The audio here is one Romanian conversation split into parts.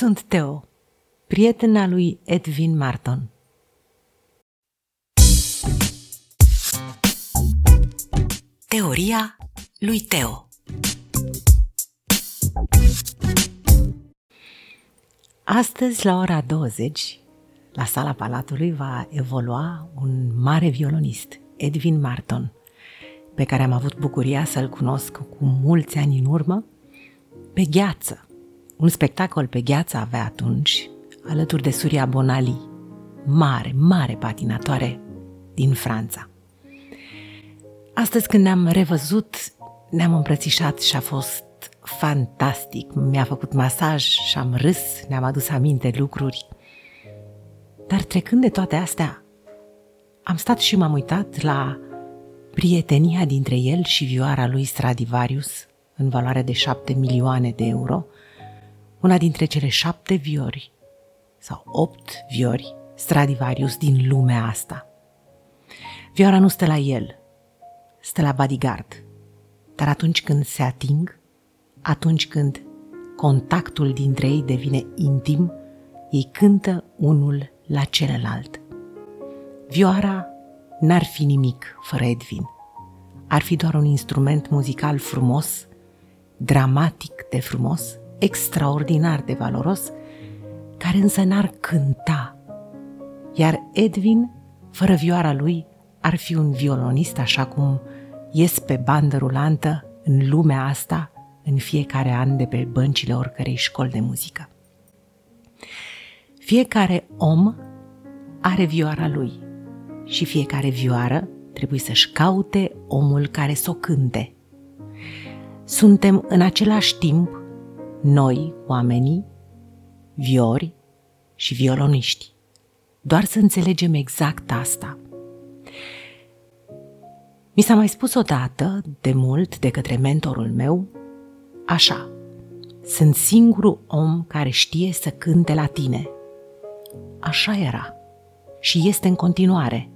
Sunt Teo, prietena lui Edwin Marton. Teoria lui Teo Astăzi, la ora 20, la sala Palatului va evolua un mare violonist, Edwin Marton, pe care am avut bucuria să-l cunosc cu mulți ani în urmă, pe gheață, un spectacol pe gheață avea atunci, alături de Suria Bonali, mare, mare patinatoare din Franța. Astăzi când ne-am revăzut, ne-am îmbrățișat și a fost fantastic. Mi-a făcut masaj și am râs, ne-am adus aminte lucruri. Dar trecând de toate astea, am stat și m-am uitat la prietenia dintre el și vioara lui Stradivarius, în valoare de șapte milioane de euro, una dintre cele șapte viori sau opt viori Stradivarius din lumea asta. Vioara nu stă la el, stă la bodyguard, dar atunci când se ating, atunci când contactul dintre ei devine intim, ei cântă unul la celălalt. Vioara n-ar fi nimic fără Edvin. Ar fi doar un instrument muzical frumos, dramatic de frumos, extraordinar de valoros, care însă n-ar cânta. Iar Edwin, fără vioara lui, ar fi un violonist așa cum ies pe bandă rulantă în lumea asta în fiecare an de pe băncile oricărei școli de muzică. Fiecare om are vioara lui și fiecare vioară trebuie să-și caute omul care să o cânte. Suntem în același timp noi, oamenii, viori și violoniști. Doar să înțelegem exact asta. Mi s-a mai spus odată, de mult, de către mentorul meu, așa, sunt singurul om care știe să cânte la tine. Așa era și este în continuare,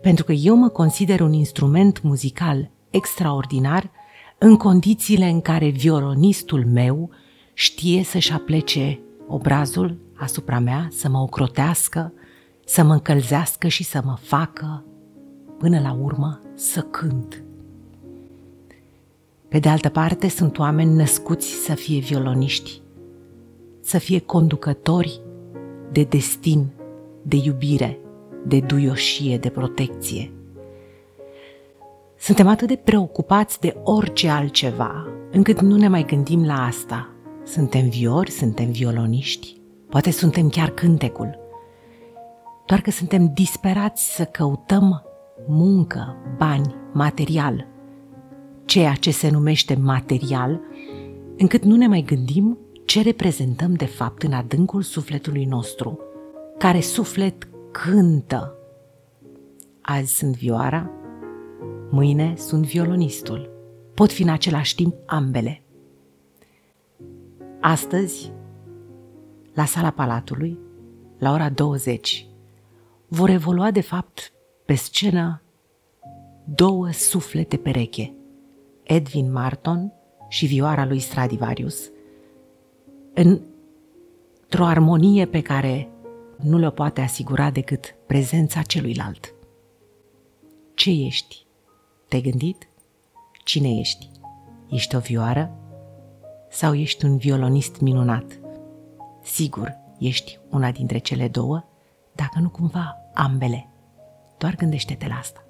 pentru că eu mă consider un instrument muzical extraordinar în condițiile în care violonistul meu știe să-și aplece obrazul asupra mea, să mă ocrotească, să mă încălzească și să mă facă, până la urmă, să cânt. Pe de altă parte, sunt oameni născuți să fie violoniști, să fie conducători de destin, de iubire, de duioșie, de protecție. Suntem atât de preocupați de orice altceva, încât nu ne mai gândim la asta – suntem viori, suntem violoniști, poate suntem chiar cântecul. Doar că suntem disperați să căutăm muncă, bani, material, ceea ce se numește material, încât nu ne mai gândim ce reprezentăm de fapt în adâncul sufletului nostru, care suflet cântă. Azi sunt vioara, mâine sunt violonistul. Pot fi în același timp ambele. Astăzi, la sala Palatului, la ora 20, vor evolua de fapt pe scenă două suflete pereche, Edwin Marton și vioara lui Stradivarius, într-o armonie pe care nu le poate asigura decât prezența celuilalt. Ce ești? Te-ai gândit? Cine ești? Ești o vioară sau ești un violonist minunat? Sigur, ești una dintre cele două, dacă nu cumva ambele. Doar gândește-te la asta.